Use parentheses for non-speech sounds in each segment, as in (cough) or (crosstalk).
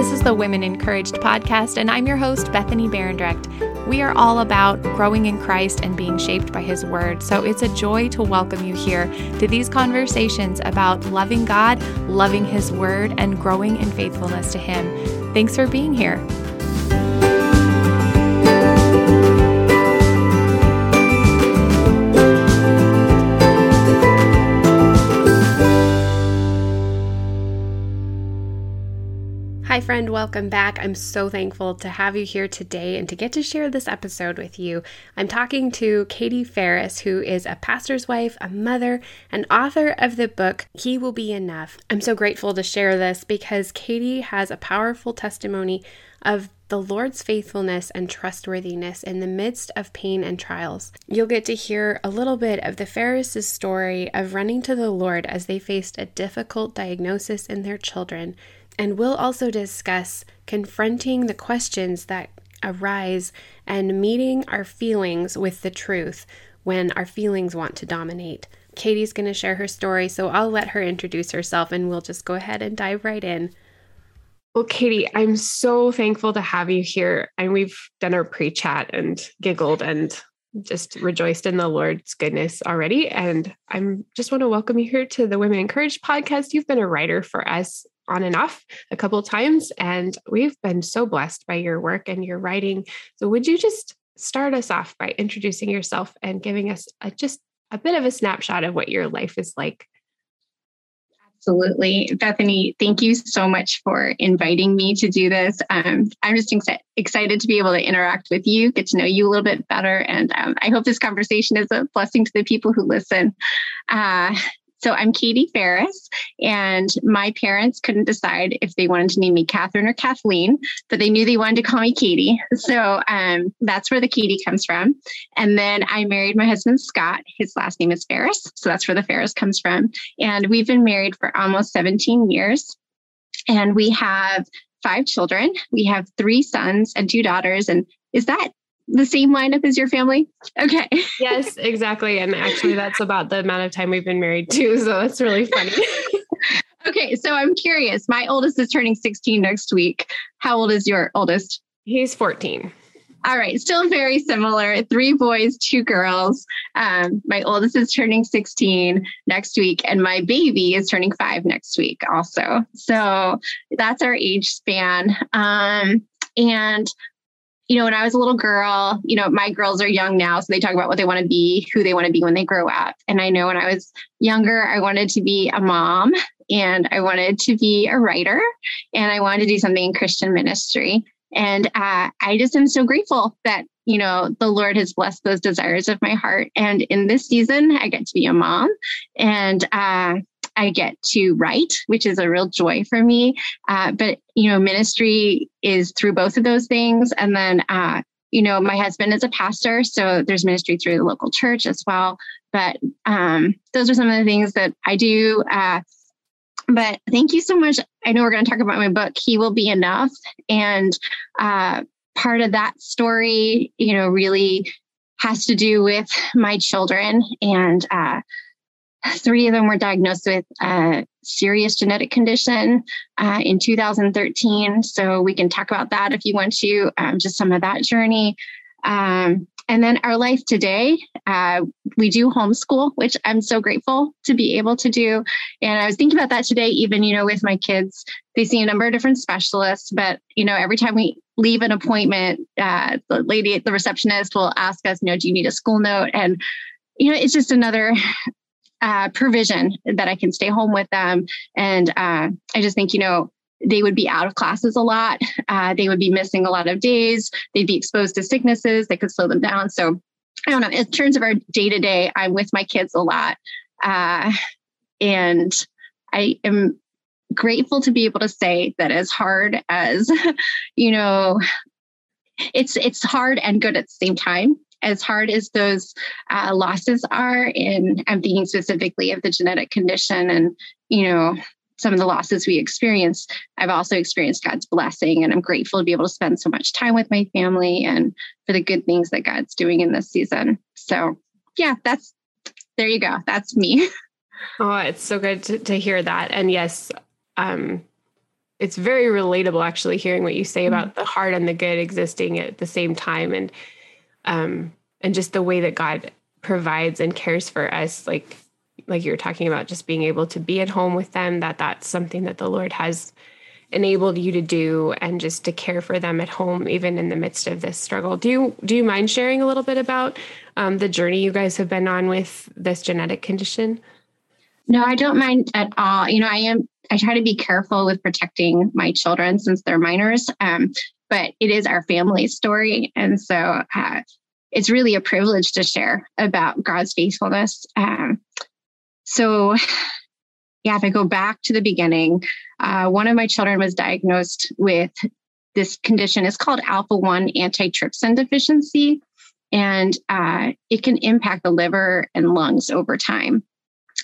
This is the Women Encouraged podcast, and I'm your host, Bethany Berendrecht. We are all about growing in Christ and being shaped by His Word. So it's a joy to welcome you here to these conversations about loving God, loving His Word, and growing in faithfulness to Him. Thanks for being here. Hi, friend, welcome back. I'm so thankful to have you here today and to get to share this episode with you. I'm talking to Katie Faris, who is a pastor's wife, a mother, and author of the book, He Will Be Enough. I'm so grateful to share this because Katie has a powerful testimony of the Lord's faithfulness and trustworthiness in the midst of pain and trials. You'll get to hear a little bit of the Faris' story of running to the Lord as they faced a difficult diagnosis in their children and we'll also discuss confronting the questions that arise and meeting our feelings with the truth when our feelings want to dominate. Katie's going to share her story, so I'll let her introduce herself and we'll just go ahead and dive right in. Well, Katie, I'm so thankful to have you here. And we've done our pre chat and giggled and just rejoiced in the Lord's goodness already. And I'm just want to welcome you here to the Women Encouraged podcast. You've been a writer for us on and off a couple of times, and we've been so blessed by your work and your writing. So, would you just start us off by introducing yourself and giving us a, just a bit of a snapshot of what your life is like? Absolutely. Bethany, thank you so much for inviting me to do this. Um, I'm just ex- excited to be able to interact with you, get to know you a little bit better. And um, I hope this conversation is a blessing to the people who listen. Uh, so I'm Katie Faris, and my parents couldn't decide if they wanted to name me Catherine or Kathleen, but they knew they wanted to call me Katie. So um, that's where the Katie comes from. And then I married my husband, Scott. His last name is Faris. So that's where the Faris comes from. And we've been married for almost 17 years. And we have five children. We have three sons and two daughters. And is that the same lineup as your family? Okay. (laughs) yes, exactly. And actually, that's about the amount of time we've been married too. So that's really funny. (laughs) okay. So I'm curious. My oldest is turning 16 next week. How old is your oldest? He's 14. All right, still very similar. Three boys, two girls. Um, my oldest is turning 16 next week, and my baby is turning five next week, also. So that's our age span. Um, and you know, when I was a little girl, you know, my girls are young now, so they talk about what they want to be, who they want to be when they grow up. And I know when I was younger, I wanted to be a mom and I wanted to be a writer and I wanted to do something in Christian ministry. And uh, I just am so grateful that, you know, the Lord has blessed those desires of my heart. And in this season, I get to be a mom and uh, I get to write, which is a real joy for me. Uh, but, you know, ministry is through both of those things. And then, uh, you know, my husband is a pastor, so there's ministry through the local church as well. But um, those are some of the things that I do. Uh, but thank you so much. I know we're going to talk about my book, He Will Be Enough. And uh, part of that story, you know, really has to do with my children and uh, Three of them were diagnosed with a serious genetic condition uh, in 2013. So we can talk about that if you want to, um, just some of that journey. Um, and then our life today, uh, we do homeschool, which I'm so grateful to be able to do. And I was thinking about that today, even, you know, with my kids, they see a number of different specialists, but, you know, every time we leave an appointment, uh, the lady, the receptionist will ask us, you know, do you need a school note? And, you know, it's just another uh, provision that I can stay home with them. And uh, I just think, you know, they would be out of classes a lot. Uh, they would be missing a lot of days. They'd be exposed to sicknesses that could slow them down. So I don't know. In terms of our day to day, I'm with my kids a lot. Uh, and I am grateful to be able to say that as hard as, (laughs) you know, it's it's hard and good at the same time as hard as those uh, losses are in i'm thinking specifically of the genetic condition and you know some of the losses we experience i've also experienced god's blessing and i'm grateful to be able to spend so much time with my family and for the good things that god's doing in this season. So yeah that's there you go. That's me. (laughs) Oh it's so good to, to hear that. And yes um it's very relatable actually hearing what you say about mm-hmm. the hard and the good existing at the same time. And um and just the way that God provides and cares for us like like you were talking about just being able to be at home with them that that's something that the Lord has enabled you to do and just to care for them at home even in the midst of this struggle. Do you do you mind sharing a little bit about um, the journey you guys have been on with this genetic condition? No i don't mind at all. You know i am i try to be careful with protecting my children since they're minors. Um, but it is our family story and so uh, it's really a privilege to share about god's faithfulness um, so yeah, if I go back to the beginning, uh, one of my children was diagnosed with this condition. It's called alpha 1 antitrypsin deficiency, and uh, it can impact the liver and lungs over time.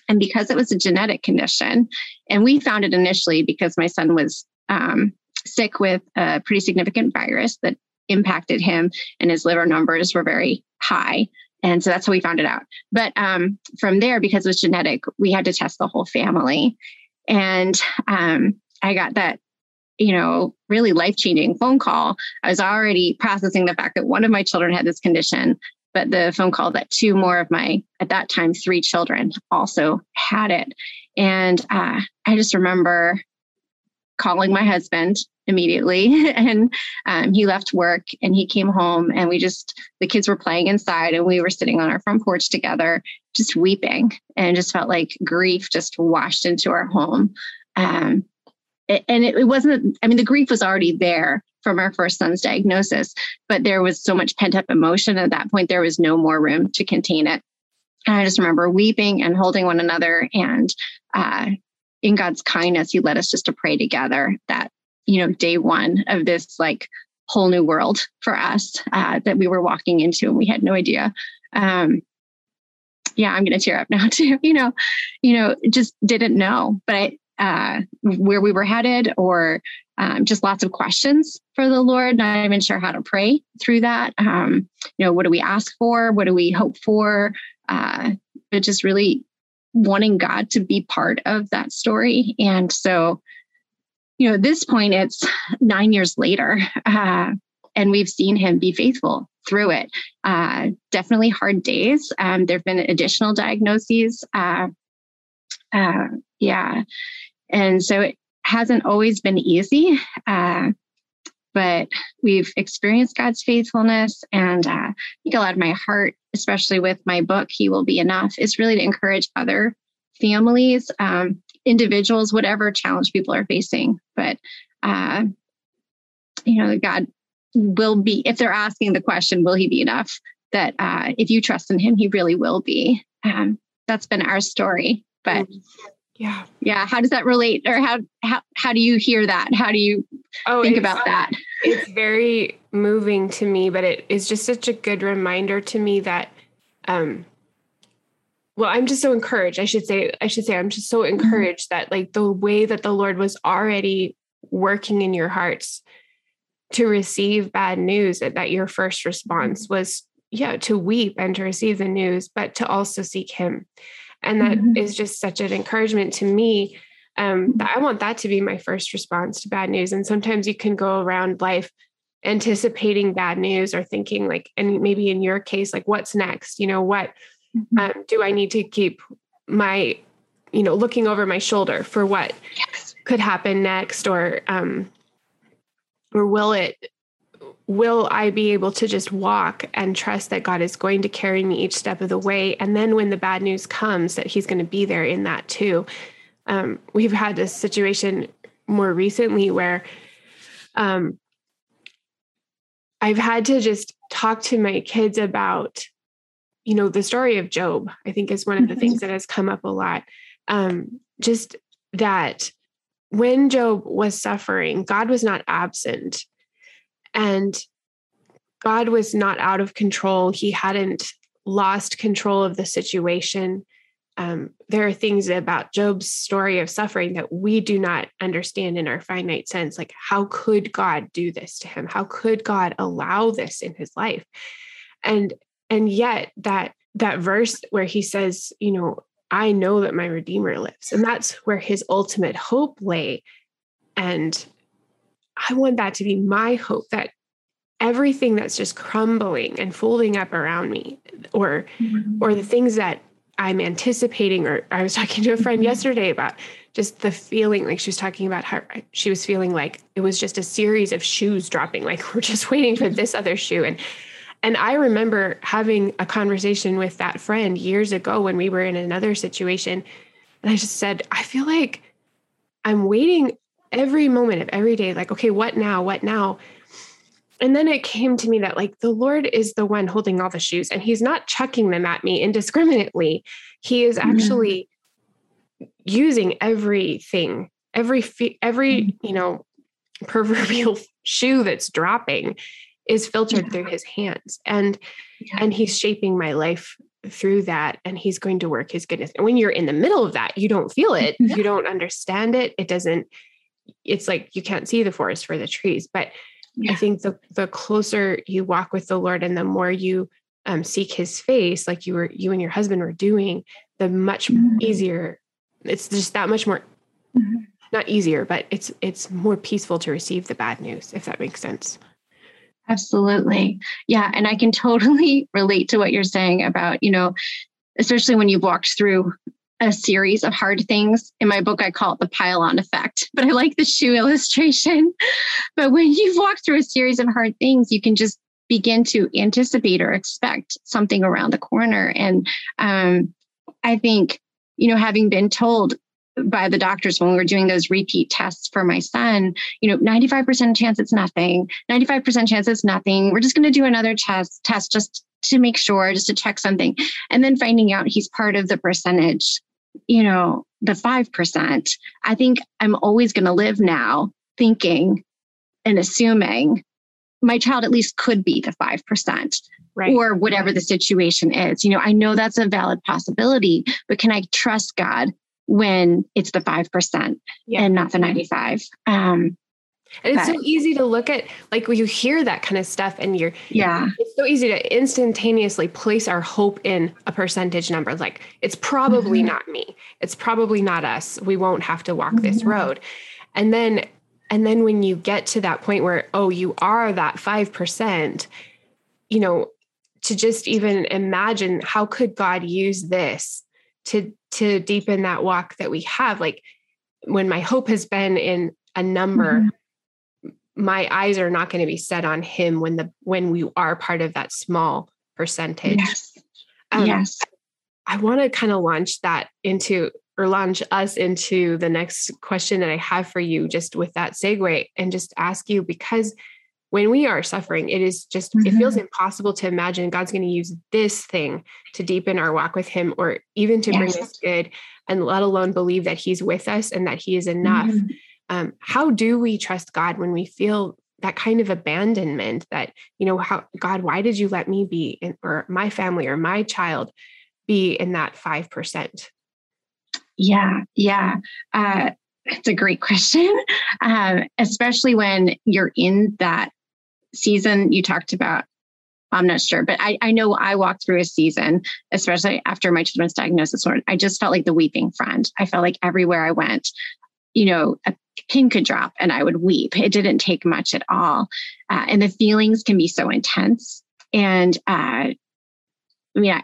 And because it was a genetic condition, and we found it initially because my son was um, sick with a pretty significant virus that impacted him, and his liver numbers were very high. And so that's how we found it out. But um, from there, because it was genetic, we had to test the whole family. And um, I got that, you know, really life changing phone call. I was already processing the fact that one of my children had this condition, but the phone call that two more of my, at that time, three children also had it. And uh, I just remember calling my husband immediately (laughs) and um, he left work and he came home and we just the kids were playing inside and we were sitting on our front porch together just weeping and just felt like grief just washed into our home. Um, and it, it wasn't i mean the grief was already there from our first son's diagnosis but there was so much pent up emotion at that point there was no more room to contain it. And i just remember weeping and holding one another and uh, in God's kindness, He led us just to pray together that, you know, day one of this like whole new world for us uh, that we were walking into and we had no idea. Um, yeah, I'm going to tear up (laughs) now too. You know, you know, just didn't know, but uh, where we were headed, or um, just lots of questions for the Lord. Not even sure how to pray through that. Um, you know, what do we ask for? What do we hope for? Uh, but just really wanting God to be part of that story. And so, you know, at this point, it's nine years later, (laughs) uh, and we've seen him be faithful through it. Uh, definitely hard days. Um, there have been additional diagnoses. Uh, uh, yeah. And so it hasn't always been easy. But we've experienced God's faithfulness. And uh, I think a lot of my heart, especially with my book, He Will Be Enough, is really to encourage other families, um, individuals, whatever challenge people are facing. But, uh, you know, God will be, if they're asking the question, will He be enough? That uh, if you trust in Him, He really will be. Um, that's been our story. But yeah yeah how does that relate or how how, how do you hear that how do you oh, think about that it's very moving to me but it is just such a good reminder to me that um well i'm just so encouraged i should say i should say i'm just so mm-hmm. encouraged mm-hmm. that like the way that the lord was already working in your hearts to receive bad news that, that your first response mm-hmm. was yeah to weep and to receive the news but to also seek him and that mm-hmm. is just such an encouragement to me um, that i want that to be my first response to bad news and sometimes you can go around life anticipating bad news or thinking like and maybe in your case like what's next you know what mm-hmm. um, do i need to keep my you know looking over my shoulder for what yes. could happen next or um or will it will I be able to just walk and trust that God is going to carry me each step of the way? And then when the bad news comes, that He's going to be there in that too. Um, we've had this situation more recently where um, I've had to just talk to my kids about, you know, the story of Job, I think is one of the mm-hmm. things that has come up a lot. Um, just that when Job was suffering, God was not absent and God was not out of control. He hadn't lost control of the situation. Um, there are things about Job's story of suffering that we do not understand in our finite sense. Like, how could God do this to him? How could God allow this in his life? And and yet that that verse where he says, you know, I know that my Redeemer lives, and that's where his ultimate hope lay And I want that to be my hope that everything that's just crumbling and folding up around me or mm-hmm. or the things that I'm anticipating or I was (laughs) talking to a friend mm-hmm. yesterday about just the feeling like she was talking about how she was feeling like it was just a series of shoes dropping like (laughs) we're just waiting for this other shoe and and I remember having a conversation with that friend years ago when we were in another situation and I just said I feel like I'm waiting every moment of every day like okay what now what now and then it came to me that like the lord is the one holding all the shoes and he's not chucking them at me indiscriminately he is mm-hmm. actually mm-hmm. using everything every every mm-hmm. you know (laughs) proverbial shoe that's dropping is filtered yeah. through his hands and yeah. and he's shaping my life through that and he's going to work his goodness and when you're in the middle of that you don't feel it (laughs) yeah. you don't understand it it doesn't it's like you can't see the forest for the trees but yeah. I think the the closer you walk with the Lord and the more you um, seek His face, like you were you and your husband were doing, the much mm-hmm. easier. It's just that much more. Mm-hmm. Not easier, but it's it's more peaceful to receive the bad news, if that makes sense. Absolutely. Yeah. And I can totally (laughs) relate to what you're saying about, you know, especially when you've walked through a series of hard things. In my book, I call it the pile on effect, but I like the shoe illustration. (laughs) But when you've walked through a series of hard things, you can just begin to anticipate or expect something around the corner. And um, I think, you know, having been told by the doctors when we were doing those repeat tests for my son, you know, 95% chance it's nothing, 95% chance it's nothing. We're just going to do another test, test just to make sure, just to check something. And then finding out he's part of the percentage you know, the 5%, I think I'm always going to live now thinking and assuming my child at least could be the 5%. Right. Or whatever the situation is. You know, I know that's a valid possibility, but can I trust God when it's the 5% yeah. and not the 95? Um, and it's but, so easy to look at, like when you hear that kind of stuff, and you're, yeah, it's so easy to instantaneously place our hope in a percentage number. Like it's probably mm-hmm. not me. It's probably not us. We won't have to walk mm-hmm. this road. And then, and then when you get to that point where, oh, you are that 5%, you know, to just even imagine how could God use this to, to deepen that walk that we have? Like when my hope has been in a number, mm-hmm my eyes are not going to be set on him when the when we are part of that small percentage. Yes. Um, yes. I want to kind of launch that into or launch us into the next question that I have for you, just with that segue, and just ask you because when we are suffering, it is just, mm-hmm. it feels mm-hmm. impossible to imagine God's going to use this thing to deepen our walk with Him or even to yes. bring us good, and let alone believe that He's with us and that He is enough. Mm-hmm um, how do we trust God when we feel that kind of abandonment that, you know, how God, why did you let me be in, or my family or my child be in that 5%? Yeah, yeah. Uh, it's a great (laughs) question, um, especially when you're in that season you talked about. I'm not sure, but I, I know I walked through a season, especially after my children's diagnosis, I just felt like the weeping friend. I felt like everywhere I went, you know, pin could drop and I would weep. It didn't take much at all. Uh, and the feelings can be so intense. And uh, yeah,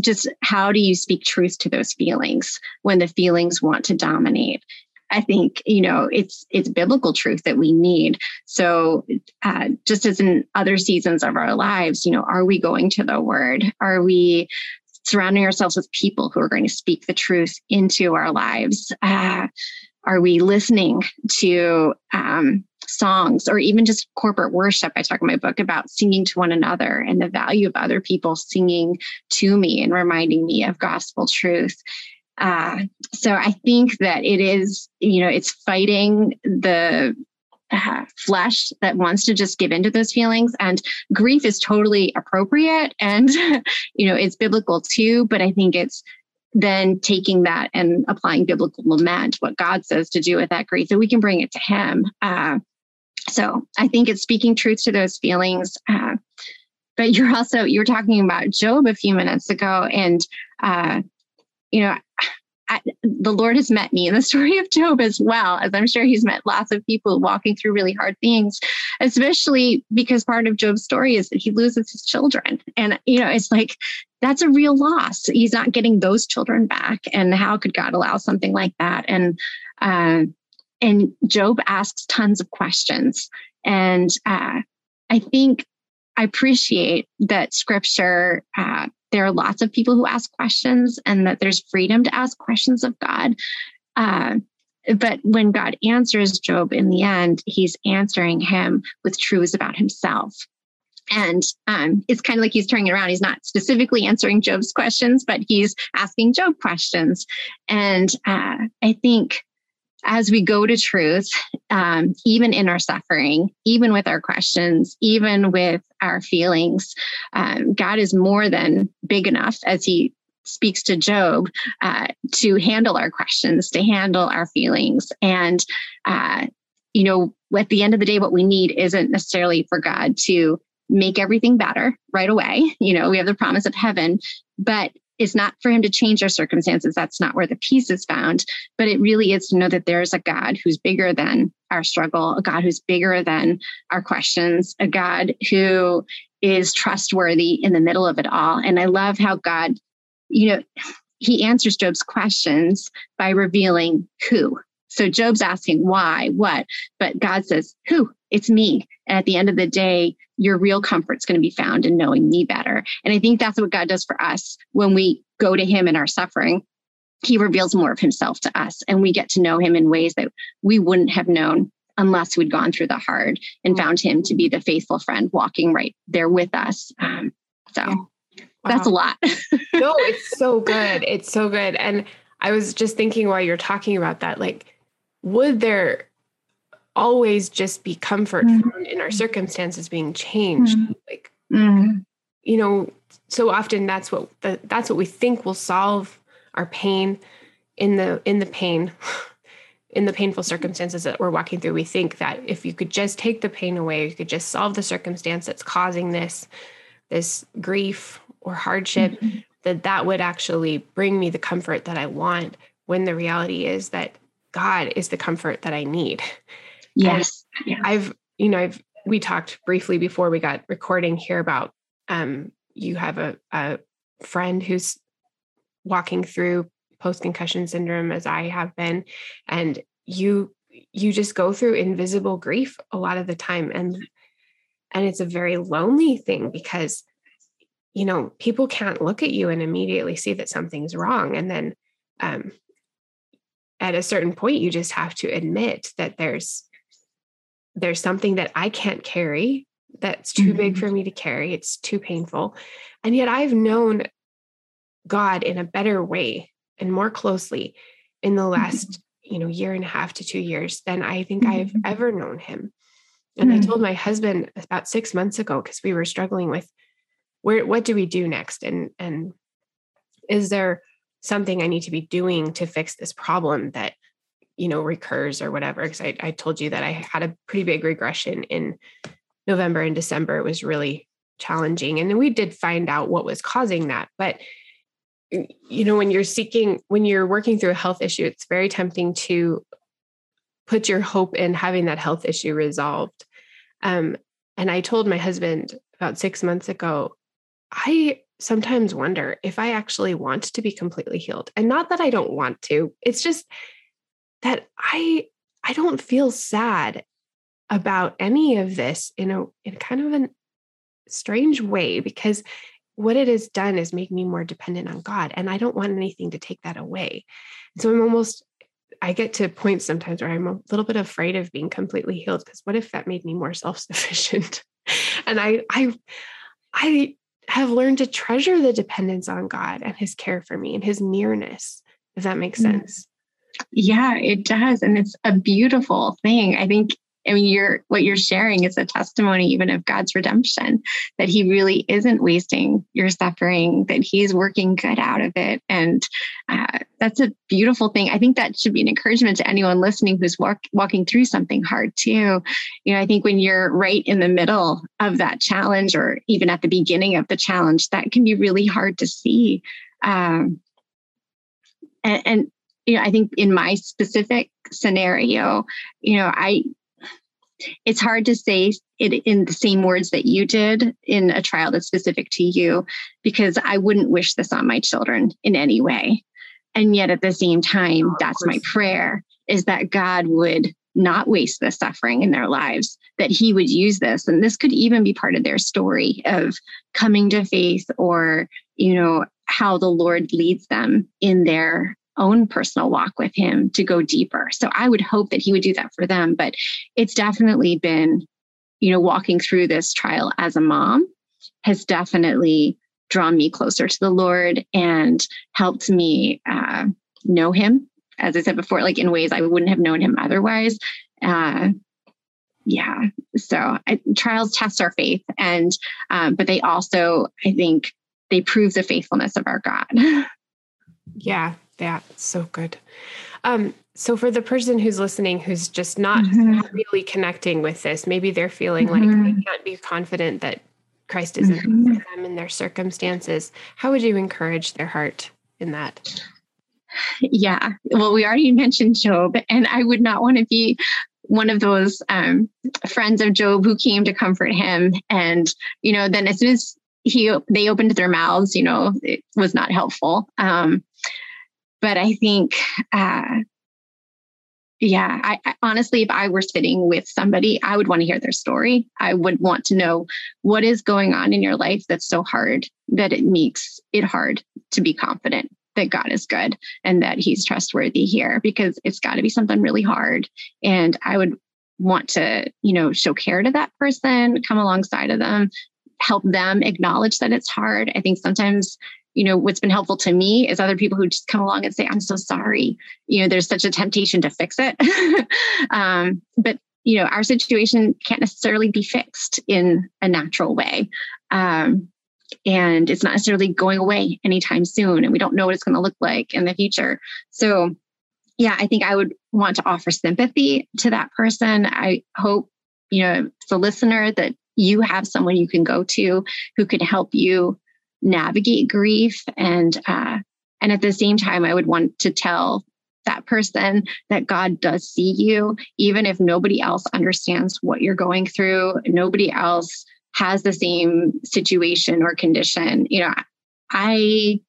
just how do you speak truth to those feelings when the feelings want to dominate? I think you know it's it's biblical truth that we need. So uh, just as in other seasons of our lives, you know, are we going to the Word? Are we surrounding ourselves with people who are going to speak the truth into our lives? Uh, are we listening to um, songs or even just corporate worship? I talk in my book about singing to one another and the value of other people singing to me and reminding me of gospel truth. Uh, so I think that it is, you know, it's fighting the uh, flesh that wants to just give into those feelings and grief is totally appropriate and (laughs) you know it's biblical too but i think it's then taking that and applying biblical lament, what God says to do with that grief, that we can bring it to Him. Uh, so I think it's speaking truth to those feelings. Uh, but you're also you were talking about Job a few minutes ago, and uh, you know, I, the Lord has met me in the (laughs) story of Job as well, as I'm sure he's met lots of people walking through really hard things, especially because part of Job's story is that he loses his children. And, you know, it's like, that's a real loss. He's not getting those children back. And how could God allow something like that? And, uh, and Job asks tons of questions. And uh, I think I appreciate that scripture uh, there are lots of people who ask questions and that there's freedom to ask questions of God. Uh, but when God answers Job in the end, he's answering him with truths about himself. And um, it's kind of like he's turning it around. He's not specifically answering Job's questions, but he's asking Job questions. And uh, I think as we go to truth, um, even in our suffering, even with our questions, even with our feelings, um, God is more than big enough as He speaks to Job uh, to handle our questions, to handle our feelings. And, uh, you know, at the end of the day, what we need isn't necessarily for God to make everything better right away. You know, we have the promise of heaven, but is not for him to change our circumstances. That's not where the peace is found. But it really is to know that there is a God who's bigger than our struggle, a God who's bigger than our questions, a God who is trustworthy in the middle of it all. And I love how God, you know, he answers Job's questions by revealing who. So Job's asking why, what, but God says, who? It's me. And at the end of the day, your real comfort's going to be found in knowing me better. And I think that's what God does for us when we go to him in our suffering. He reveals more of himself to us and we get to know him in ways that we wouldn't have known unless we'd gone through the hard and found him to be the faithful friend walking right there with us. Um, so wow. that's a lot. no, (laughs) it's so good. It's so good. And I was just thinking while you're talking about that, like, would there always just be comfort mm-hmm. in our circumstances being changed mm-hmm. like mm-hmm. you know so often that's what the, that's what we think will solve our pain in the in the pain (laughs) in the painful circumstances that we're walking through we think that if you could just take the pain away you could just solve the circumstance that's causing this this grief or hardship mm-hmm. that that would actually bring me the comfort that i want when the reality is that god is the comfort that i need. Yes. I've, you know, I've, we talked briefly before we got recording here about um, you have a, a friend who's walking through post concussion syndrome as I have been, and you you just go through invisible grief a lot of the time. And and it's a very lonely thing because you know people can't look at you and immediately see that something's wrong. And then um, at a certain point you just have to admit that there's there's something that I can't carry that's too mm-hmm. big for me to carry. It's too painful. And yet I've known God in a better way and more closely in the last, mm-hmm. you know, year and a half to two years than I think mm-hmm. I've ever known him. And I mm. told my husband about six months ago, because we were struggling with where what do we do next? And and is there something I need to be doing to fix this problem that you know recurs or whatever because I, I told you that i had a pretty big regression in november and december. It was really challenging. And then we did find out what was causing that. But you know when you're seeking when you're working through a health issue it's very tempting to put your hope in having that health issue resolved. Um, and i told my husband about six months ago i sometimes wonder if i actually want to be completely healed and not that i don't want to it's just that I I don't feel sad about any of this in a in kind of a strange way because what it has done is make me more dependent on God and I don't want anything to take that away. So I'm almost I get to points sometimes where I'm a little bit afraid of being completely healed because what if that made me more (laughs) self-sufficient? and I I I have learned to treasure the dependence on God and his care for me and his nearness, if that makes mm-hmm. sense. Yeah, it does. And it's a beautiful thing. I think I mean, you're what you're sharing is a testimony even of God's redemption, that He really isn't wasting your suffering, that He's working good out of it, and uh, that's a beautiful thing. I think that should be an encouragement to anyone listening who's walk, walking through something hard too. You know, I think when you're right in the middle of that challenge, or even at the beginning of the challenge, that can be really hard to see. Um, and, and you know, I think in my specific scenario, you know, I it's hard to say it in the same words that you did in a trial that's specific to you because I wouldn't wish this on my children in any way. And yet at the same time, that's my prayer is that God would not waste the suffering in their lives, that He would use this. And this could even be part of their story of coming to faith or, you know, how the Lord leads them in their own personal walk with him to go deeper. So I would hope that he would do that for them. But it's definitely been, you know, walking through this trial as a mom has definitely drawn me closer to the Lord and helped me uh, know him, as I said before, like in ways I wouldn't have known him otherwise. Uh, yeah so I, trials test our faith and um, but they also i think they prove the faithfulness of our god (laughs) yeah yeah, so good. Um, so for the person who's listening who's just not mm-hmm. really connecting with this, maybe they're feeling mm-hmm. like they mm-hmm. can't be confident that Christ isn't mm-hmm. for them in their circumstances. How would you encourage their heart in that? Yeah. Well, we already (laughs) mentioned Job, and I would not want to be one of those um, friends of Job who came to comfort him. And, you know, then as soon as he they opened their mouths, you know, it was not helpful. Um, but I think, uh, yeah, I, I, honestly, if I were sitting with somebody, I would want to hear their story. I would want to know what is going on in your life that's so hard that it makes it hard to be confident that God is good and that He's trustworthy here because it's got to be something really hard. And I would want to, you know, show care to that person, come alongside of them, help them acknowledge that it's hard. I think sometimes you know what's been helpful to me is other people who just come along and say i'm so sorry. You know there's such a temptation to fix it. (laughs) Um, but you know our situation can't necessarily be fixed in a natural way. Um, and it's not necessarily going away anytime soon and we don't know what it's going to look like in the future. So yeah i think i would want to offer sympathy to that person. I hope you know the listener that you have someone you can go to who can help you navigate grief. And uh, and at the same time i would want to tell that person that god does see you even if nobody else understands what you're going through. Nobody else has the same situation or condition. You know i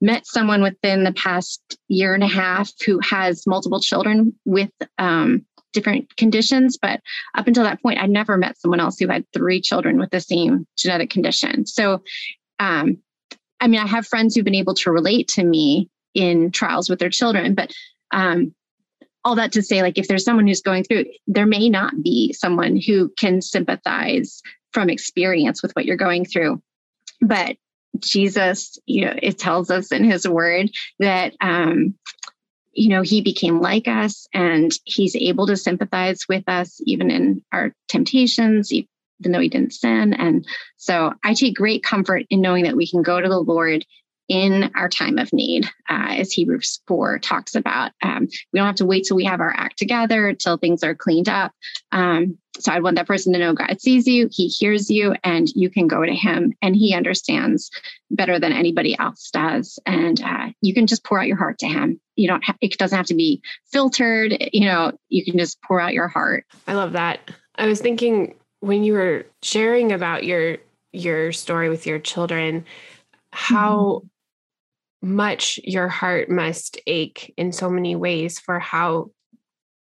met someone within the past year and a half who has multiple children with um, different conditions. But up until that point, I'd never met someone else who had three children with the same genetic condition. So um, I mean, I have friends who've been able to relate to me in trials with their children, but um, all that to say, like, if there's someone who's going through, there may not be someone who can sympathize from experience with what you're going through. But Jesus, you know, it tells us in his word that, um, you know, he became like us and he's able to sympathize with us even in our temptations, even though he didn't sin. And so I take great comfort in knowing that we can go to the Lord in our time of need, uh, as Hebrews 4 talks about. Um, we don't have to wait till we have our act together, till things are cleaned up. Um, so I want that person to know God sees you, He hears you, and you can go to Him, and He understands better than anybody else does. And uh, you can just pour out your heart to Him. You don't. Ha- it doesn't have to be filtered. You know, you can just pour out your heart. I love that. I was thinking when you were sharing about your your story with your children how mm-hmm. Much your heart must ache in so many ways for how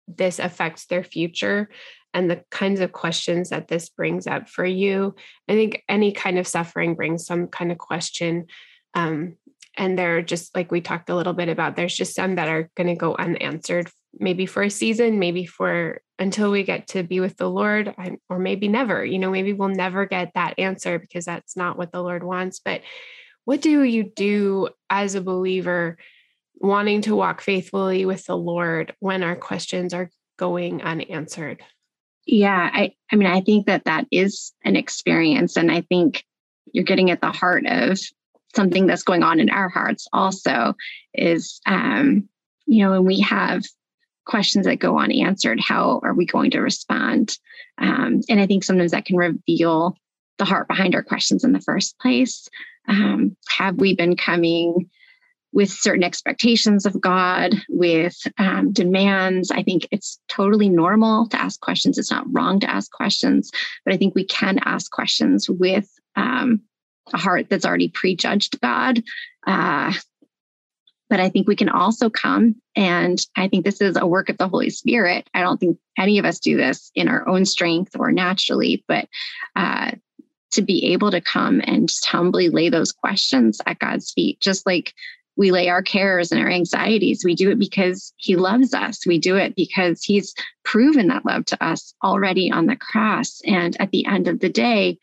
this affects their future and the kinds of questions that this brings up for you. I think any kind of suffering brings some kind of question um, and they're just like we talked a little bit about there's just some that are going to go unanswered maybe for a season maybe for until we get to be with the lord or maybe never you know maybe we'll never get that answer because that's not what the lord wants but what do you do as a believer wanting to walk faithfully with the lord when our questions are going unanswered? Yeah i i mean i think that that is an experience and i think you're getting at the heart of something that's going on in our hearts also is um you know when we have questions that go unanswered how are we going to respond? Um, and i think sometimes that can reveal the heart behind our questions in the first place um, have we been coming with certain expectations of God, with um, demands. I think it's totally normal to ask questions. It's not wrong to ask questions, but I think we can ask questions with um, a heart that's already prejudged God. Uh, but I think we can also come, and I think this is a work of the Holy Spirit. I don't think any of us do this in our own strength or naturally, but uh, to be able to come and just humbly lay those questions at God's feet, just like we lay our cares and our anxieties. We do it because He loves us. We do it because He's proven that love to us already on the cross. And at the end of the day,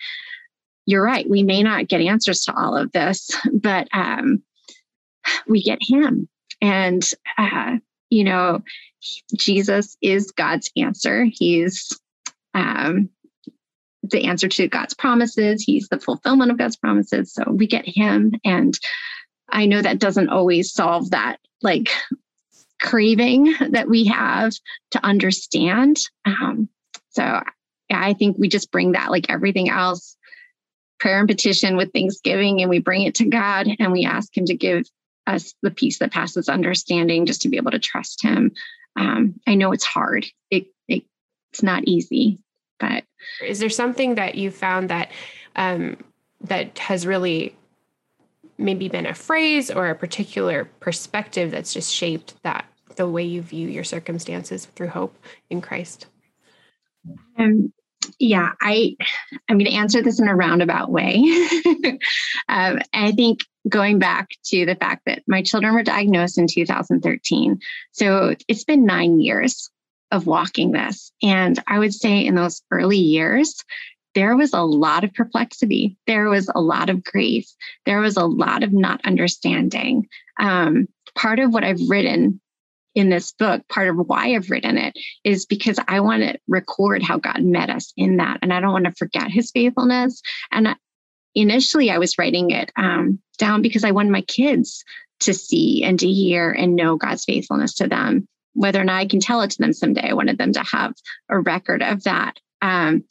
you're right. We may not get answers to all of this, (laughs) but um, we get Him. And, uh, you know, Jesus is God's answer. He's um, the answer to God's promises. He's the fulfillment of God's promises. So we get Him. And I know that doesn't always solve that like craving that we have to understand. Um, so I think we just bring that like everything else prayer and petition with thanksgiving and we bring it to God and we ask Him to give us the peace that passes understanding just to be able to trust Him. Um, I know it's hard. It, it, it's not easy, but is there something that you found that um, that has really maybe been a phrase or a particular perspective that's just shaped that the way you view your circumstances through hope in Christ? Um, yeah, I I'm going to answer this in a roundabout way. (laughs) um, I think going back to the fact that my children were diagnosed in 2013, so it's been nine years of walking this, and I would say in those early years, there was a lot of perplexity. There was a lot of grief. There was a lot of not understanding. Um, part of what I've written in this book, part of why I've written it is because I want to record how God met us in that. And I don't want to forget his faithfulness. And initially, I was writing it um, down because I wanted my kids to see and to hear and know God's faithfulness to them. Whether or not I can tell it to them someday, I wanted them to have a record of that. Um,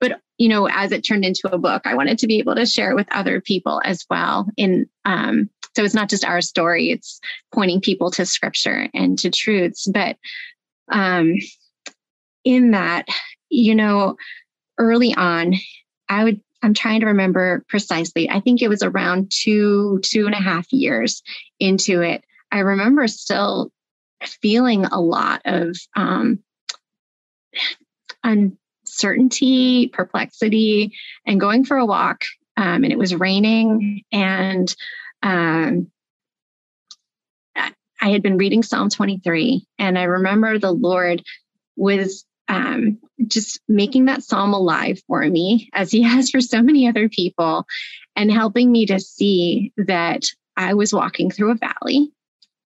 but you know, as it turned into a book, I wanted to be able to share it with other people as well in um, so it's not just our story, it's pointing people to scripture and to truths. But um, in that, you know, early on, I would, I'm trying to remember precisely. I think it was around two, two and a half years into it. I remember still feeling a lot of um, uncertainty, perplexity, and going for a walk. Um, and it was raining, and um, I had been reading Psalm 23, and I remember the Lord was um, just making that psalm alive for me, as He (laughs) has for so many other people, and helping me to see that I was walking through a valley,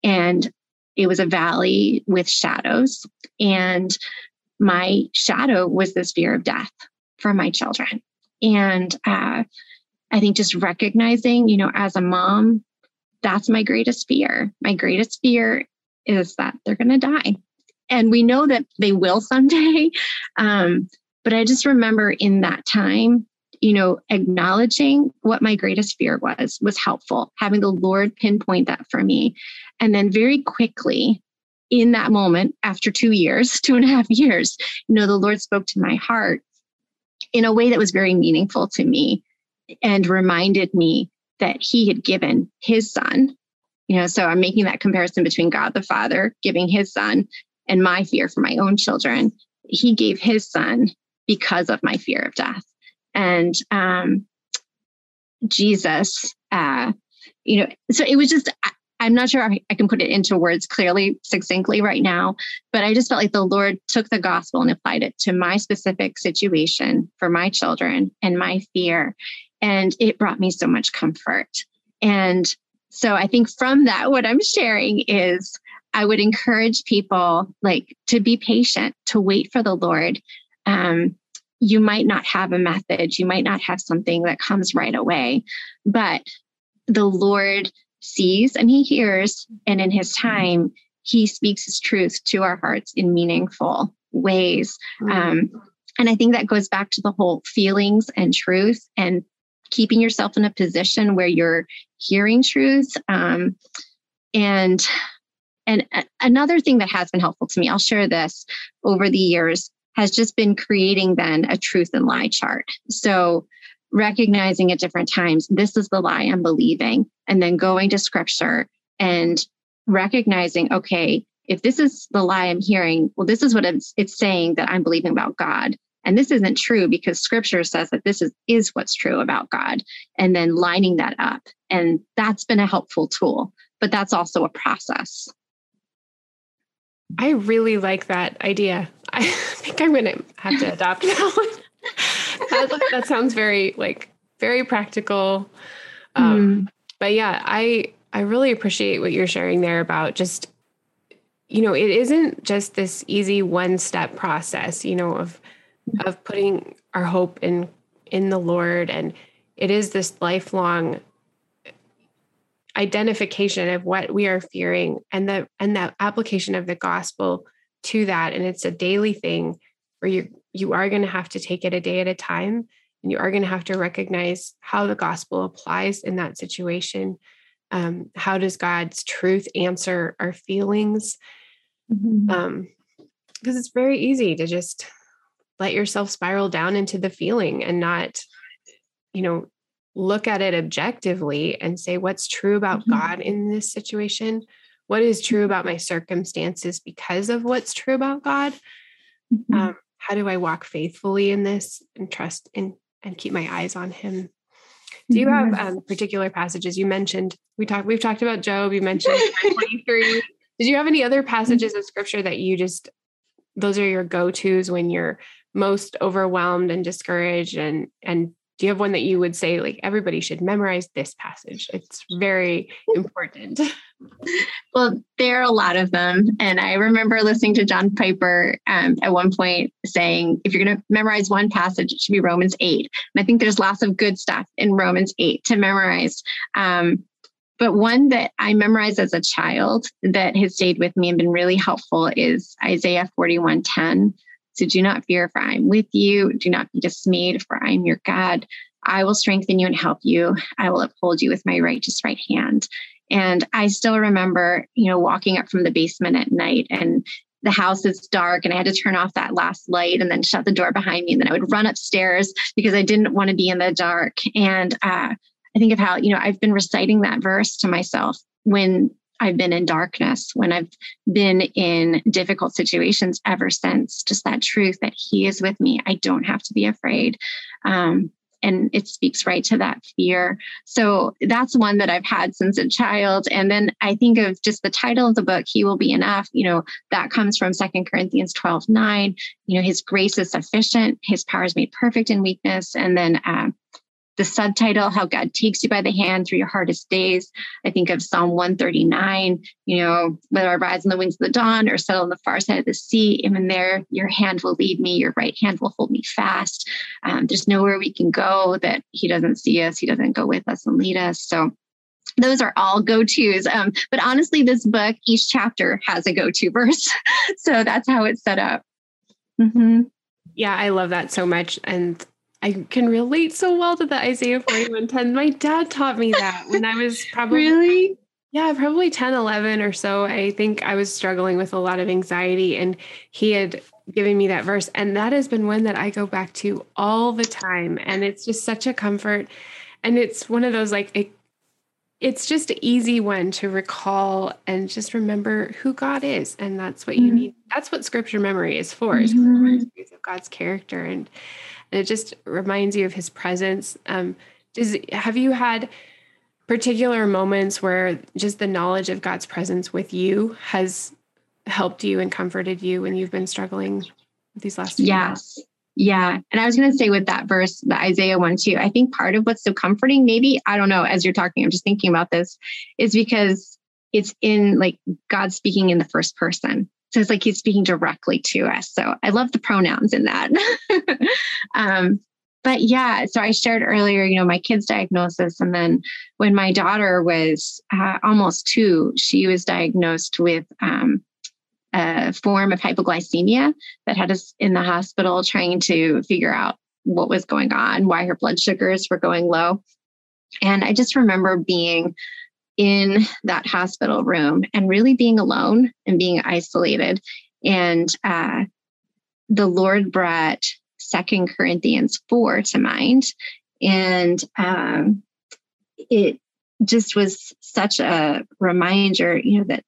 and it was a valley with shadows, and my shadow was this fear of death for my children. And uh, I think just recognizing, you know, as a mom, that's my greatest fear. My greatest fear is that they're going to die. And we know that they will someday. (laughs) Um, but I just remember in that time, you know, acknowledging what my greatest fear was, was helpful, having the Lord pinpoint that for me. And then very quickly, in that moment, after two years, (laughs) two and a half years, you know, the Lord spoke to my heart in a way that was very meaningful to me and reminded me that he had given his son. You know, so I'm making that comparison between God the Father giving his son and my fear for my own children. He gave his son because of my fear of death. And um, Jesus, uh, you know, so it was just, I, I'm not sure I can put it into words clearly, succinctly right now, but I just felt like the Lord took the gospel and applied it to my specific situation for my children and my fear. And it brought me so much comfort. And so I think from that, what I'm sharing is I would encourage people like to be patient, to wait for the Lord. Um, you might not have a method, you might not have something that comes right away, but the Lord sees and he hears, and in his time, he speaks his truth to our hearts in meaningful ways. Mm-hmm. Um, and I think that goes back to the whole feelings and truth and keeping yourself in a position where you're hearing truth. Um, and and another thing that has been helpful to me, I'll share this over the years, has just been creating then a truth and lie chart. So recognizing at different times, this is the lie I'm believing, and then going to scripture and recognizing, okay, if this is the lie I'm hearing, well, this is what it's, it's saying that I'm believing about God. And this isn't true because scripture says that this is, is what's true about God. And then lining that up. And that's been a helpful tool, but that's also a process. I really like that idea. I (laughs) think I'm going to have to adopt that (laughs) one. that, that, sounds very like very practical. Um, mm. But yeah, I I really appreciate what you're sharing there about just you know it isn't just this easy one step process you know of of putting our hope in in the Lord and it is this lifelong identification of what we are fearing and the and the application of the gospel to that. And it's a daily thing where you you are going to have to take it a day at a time. And you are going to have to recognize how the gospel applies in that situation. Um, how does god's truth answer our feelings? Mm-hmm. um, because it's very easy to just let yourself spiral down into the feeling and not you know look at it objectively and say what's true about mm-hmm. God in this situation? What is true about my circumstances because of what's true about God? Mm-hmm. Um, how do I walk faithfully in this and trust in and keep my eyes on Him? Do you have um, particular passages you mentioned? We talked. We've talked about Job. You (laughs) mentioned twenty three. Did you have any other passages of Scripture that you just those are your go tos when you're most overwhelmed and discouraged and and do you have one that you would say like everybody should memorize this passage it's very important. (laughs) Well there are a lot of them and i remember listening to john piper um, at one point saying if you're going to memorize one passage it should be romans 8 and i think there's lots of good stuff in romans 8 to memorize. Um, but one that I memorized as a child that has stayed with me and been really helpful is Isaiah 41:10. So do not fear, for I am with you. Do not be dismayed, for I am your God. I will strengthen you and help you. I will uphold you with my righteous right hand. And I still remember, you know, walking up from the basement at night and the house is dark and I had to turn off that last light and then shut the door behind me. And then I would run upstairs because I didn't want to be in the dark. And uh, I think of how, you know, I've been reciting that verse to myself when I've been in darkness, when I've been in difficult situations ever since, just that truth that He is with me. I don't have to be afraid. Um, and it speaks right to that fear. So that's one that I've had since a child. And then I think of just the title of the book, He Will Be Enough. You know, that comes from Second Corinthians 12 9. You know, His grace is sufficient, His power is made perfect in weakness. And then uh, the subtitle, How God Takes You by the Hand Through Your Hardest Days. I think of Psalm 139, you know, whether I rise on the wings of the dawn or settle on the far side of the sea, even there, your hand will lead me, your right hand will hold me fast. Um, there's nowhere we can go that He doesn't see us, He doesn't go with us and lead us. So those are all go tos. Um, but honestly, this book, each chapter has a go to verse. (laughs) so that's how it's set up. Mm-hmm. Yeah, I love that so much. And I can relate so well to the Isaiah 41:10. My dad taught me that when I was (laughs) probably really yeah, probably 10, 11 or so. I think I was struggling with a lot of anxiety and he had given me that verse and that has been one that I go back to all the time and it's just such a comfort and it's one of those like it, it's just an easy one to recall and just remember who God is and that's what you mm-hmm. need. That's what scripture memory is for, is mm-hmm. of God's character and and it just reminds you of his presence. Um, does have you had particular moments where just the knowledge of God's presence with you has helped you and comforted you when you've been struggling these last few yes. Months? Yeah. And I was going to say with that verse, the Isaiah one too, I think part of what's so comforting, maybe, I don't know, as you're talking, I'm just thinking about this, is because it's in like God speaking in the first person. So it's like he's speaking directly to us. So I love the pronouns in that. (laughs) um, but yeah, so I shared earlier, you know, my kid's diagnosis. And then when my daughter was uh, almost two, she was diagnosed with um, a form of hypoglycemia that had us in the hospital trying to figure out what was going on, why her blood sugars were going low. And I just remember being in that hospital room and really being alone and being isolated. And uh, the Lord brought Second Corinthians 4 to mind. And um, it just was such a reminder, you know, that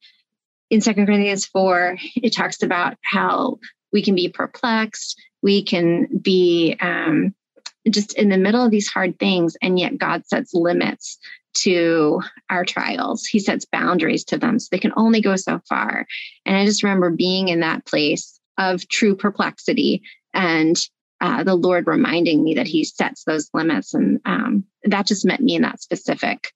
in Second Corinthians 4, it talks about how we can be perplexed, we can be um, just in the middle of these hard things, and yet God sets limits to our trials. He sets boundaries to them so they can only go so far. And I just remember being in that place of true perplexity and uh, the Lord reminding me that He sets those limits. And um, that just met me in that specific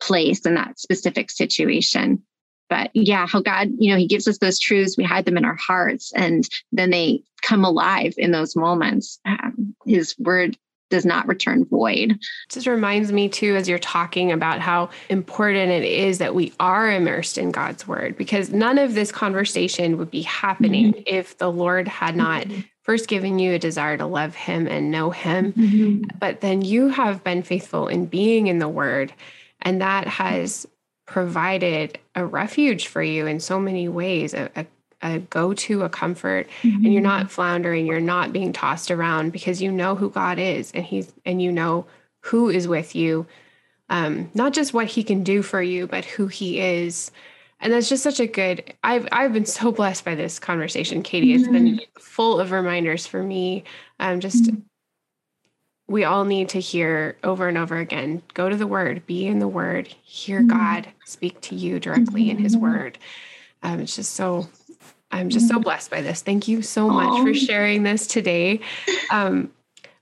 place and that specific situation. But yeah, how God, you know, He gives us those truths, we hide them in our hearts, and then they come alive in those moments. Um, his word does not return void. Just reminds me too, as you're talking about how important it is that we are immersed in God's word, because none of this conversation would be happening mm-hmm. if the Lord had not mm-hmm. first given you a desire to love him and know him. Mm-hmm. But then you have been faithful in being in the word, and that has provided a refuge for you in so many ways, a, a a go to, a comfort, mm-hmm. and you're not mm-hmm. floundering, you're not being tossed around because you know who God is and He's and you know who is with you. Um, not just what he can do for you, but who he is. And that's just such a good I've I've been so blessed by this conversation, Katie. Mm-hmm. It's been mm-hmm. full of reminders for me. Um, just mm-hmm. We all need to hear over and over again go to the word be in the word hear mm-hmm. god speak to you directly in his word um, it's just so I'm just so mm-hmm. blessed by this. Thank you so much for sharing this today. Um,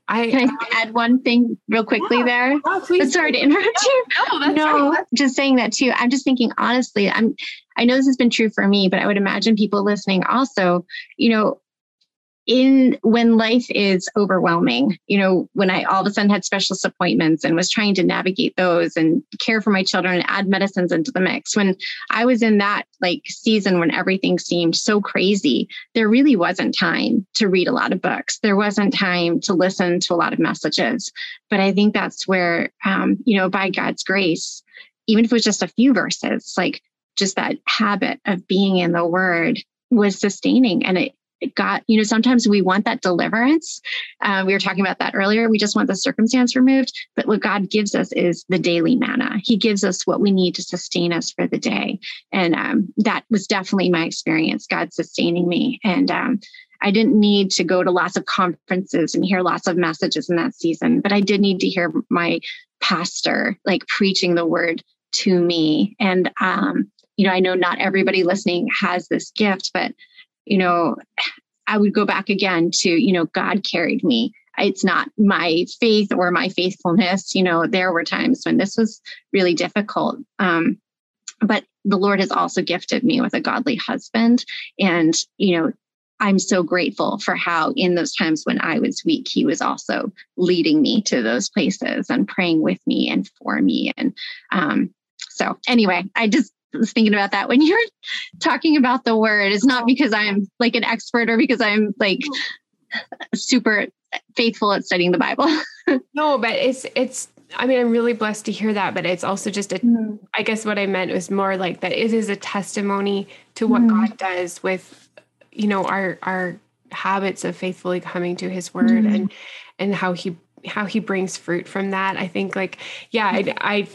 I can I add one thing real quickly yeah. there. Oh, please. Sorry to interrupt you. No, no just saying that too. I'm just thinking honestly. I'm. I know this has been true for me, but I would imagine people listening also. You know, in when life is overwhelming, you know, when I all of a sudden had specialist appointments and was trying to navigate those and care for my children and add medicines into the mix, when I was in that like season when everything seemed so crazy, there really wasn't time to read a lot of books. There wasn't time to listen to a lot of messages. But I think that's where, um, you know, by God's grace, even if it was just a few verses, like just that habit of being in the word was sustaining and it got, you know, sometimes we want that deliverance. Uh, we were talking about that earlier. We just want the circumstance removed. But what God gives us is the daily manna. He gives us what we need to sustain us for the day. And um, that was definitely my experience, God sustaining me. And um, I didn't need to go to lots of conferences and hear lots of messages in that season, but I did need to hear my pastor like preaching the word to me. And, um, you know, I know not everybody listening has this gift, but you know, I would go back again to, you know, God carried me. It's not my faith or my faithfulness. You know, there were times when this was really difficult. Um, but the Lord has also gifted me with a godly husband. And, you know, I'm so grateful for how, in those times when I was weak, he was also leading me to those places and praying with me and for me. And um, so, anyway, I just was thinking about that when you're talking about the word. It's not because I'm like an expert or because I'm like super faithful at studying the Bible. (laughs) no, but it's it's I mean, I'm really blessed to hear that, but it's also just a, mm. I guess what I meant was more like that it is a testimony to what mm. God does with, you know, our, our habits of faithfully coming to his word mm. and, and how he, how he brings fruit from that. I think like, yeah, I, I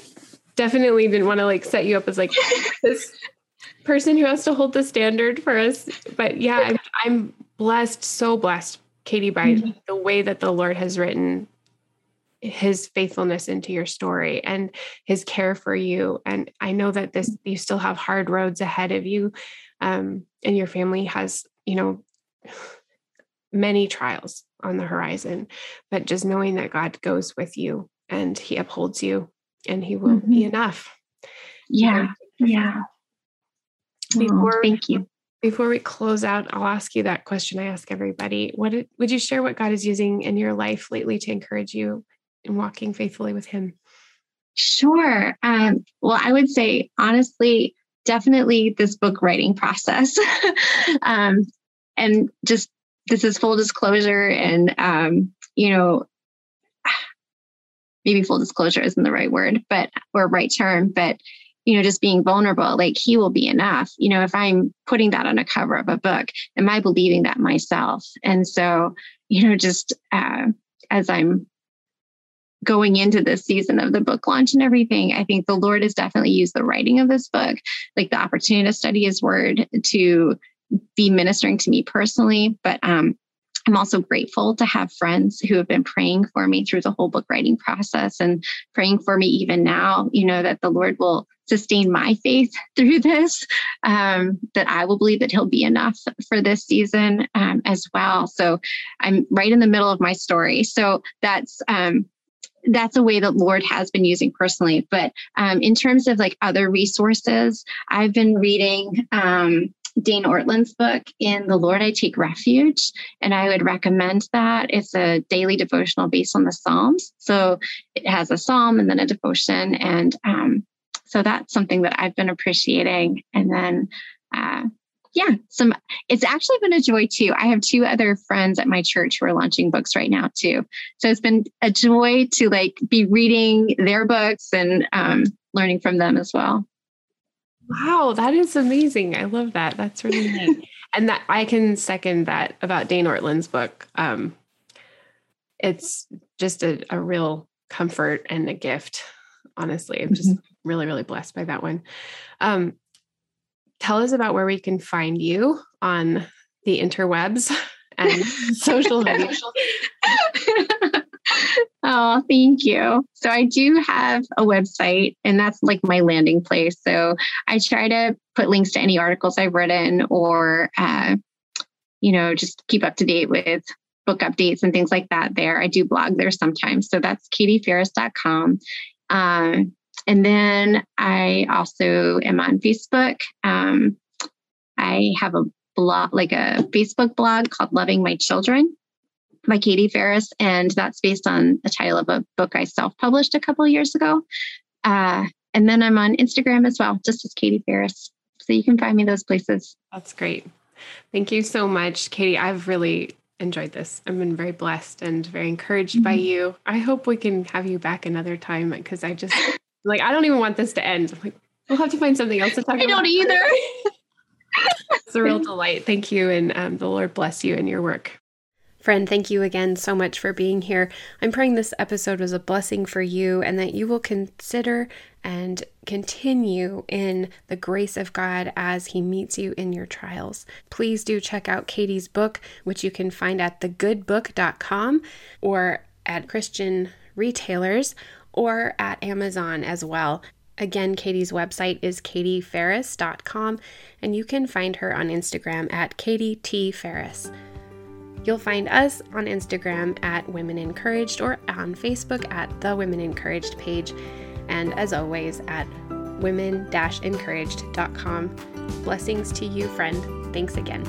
definitely didn't want to like set you up as like (laughs) this person who has to hold the standard for us. But yeah, I'm, I'm blessed, so blessed, Katie, by mm-hmm. the way that the Lord has written his faithfulness into your story and his care for you. And I know that this, you still have hard roads ahead of you. Um, and your family has, you know, many trials on the horizon, but just knowing that God goes with you and he upholds you and he will mm-hmm. be enough. Yeah. Yeah. Before, oh, thank you. Before we close out, I'll ask you that question I ask everybody. What would you share what God is using in your life lately to encourage you in walking faithfully with him? Sure. Um, well, I would say honestly, definitely this book writing process. (laughs) um, and just this is full disclosure and um, you know maybe full disclosure isn't the right word, but or right term, but you know, just being vulnerable, like he will be enough. You know, if I'm putting that on a cover of a book, am I believing that myself? And so, you know, just uh, as I'm going into this season of the book launch and everything, I think the Lord has definitely used the writing of this book, like the opportunity to study his word to be ministering to me personally. But um, I'm also grateful to have friends who have been praying for me through the whole book writing process and praying for me even now, you know, that the Lord will sustain my faith (laughs) through this, um, that I will believe that He'll be enough for this season um, as well. So I'm right in the middle of my story. So that's, um, that's a way that Lord has been using personally. But um, in terms of like other resources, I've been reading um, Dane Ortlund's book, In the Lord I Take Refuge. And I would recommend that. It's a daily devotional based on the Psalms. So it has a psalm and then a devotion. And um, so that's something that I've been appreciating. And then, uh, yeah, some it's actually been a joy too. I have two other friends at my church who are launching books right now too. So it's been a joy to like be reading their books and um, learning from them as well. Wow, that is amazing. I love that. That's really (laughs) neat. and that I can second that about Dane Ortlund's book. Um, it's just a, a real comfort and a gift. Honestly, I'm just mm-hmm. really, really blessed by that one. Um, tell us about where we can find you on the interwebs (laughs) and (laughs) social media. Oh, thank you. So I do have a website and that's like my landing place. So I try to put links to any articles I've written or, uh, you know, just keep up to date with book updates and things like that there. I do blog there sometimes. So that's katiefaris.com. Um, and then I also am on Facebook. Um, I have a blog, like a Facebook blog called Loving My Children by Katie Faris, and that's based on the title of a book I self-published a couple of years ago. Uh, and then I'm on Instagram as well, just as Katie Faris. So you can find me those places. That's great. Thank you so much, Katie. I've really enjoyed this. I've been very blessed and very encouraged mm-hmm. by you. I hope we can have you back another time because I just like I don't even want this to end. I'm like, we'll have to find something else to talk I about. I don't either. (laughs) it's a real (laughs) delight. Thank you, and um, the Lord bless you and your work. Friend, thank you again so much for being here. I'm praying this episode was a blessing for you and that you will consider and continue in the grace of God as He meets you in your trials. Please do check out Katie's book, which you can find at thegoodbook.com or at Christian retailers or at Amazon as well. Again, Katie's website is katiefaris.com, and you can find her on Instagram at Katie T. Faris. You'll find us on Instagram at Women Encouraged or on Facebook at the Women Encouraged page, and as always at women encouraged.com. Blessings to you, friend. Thanks again.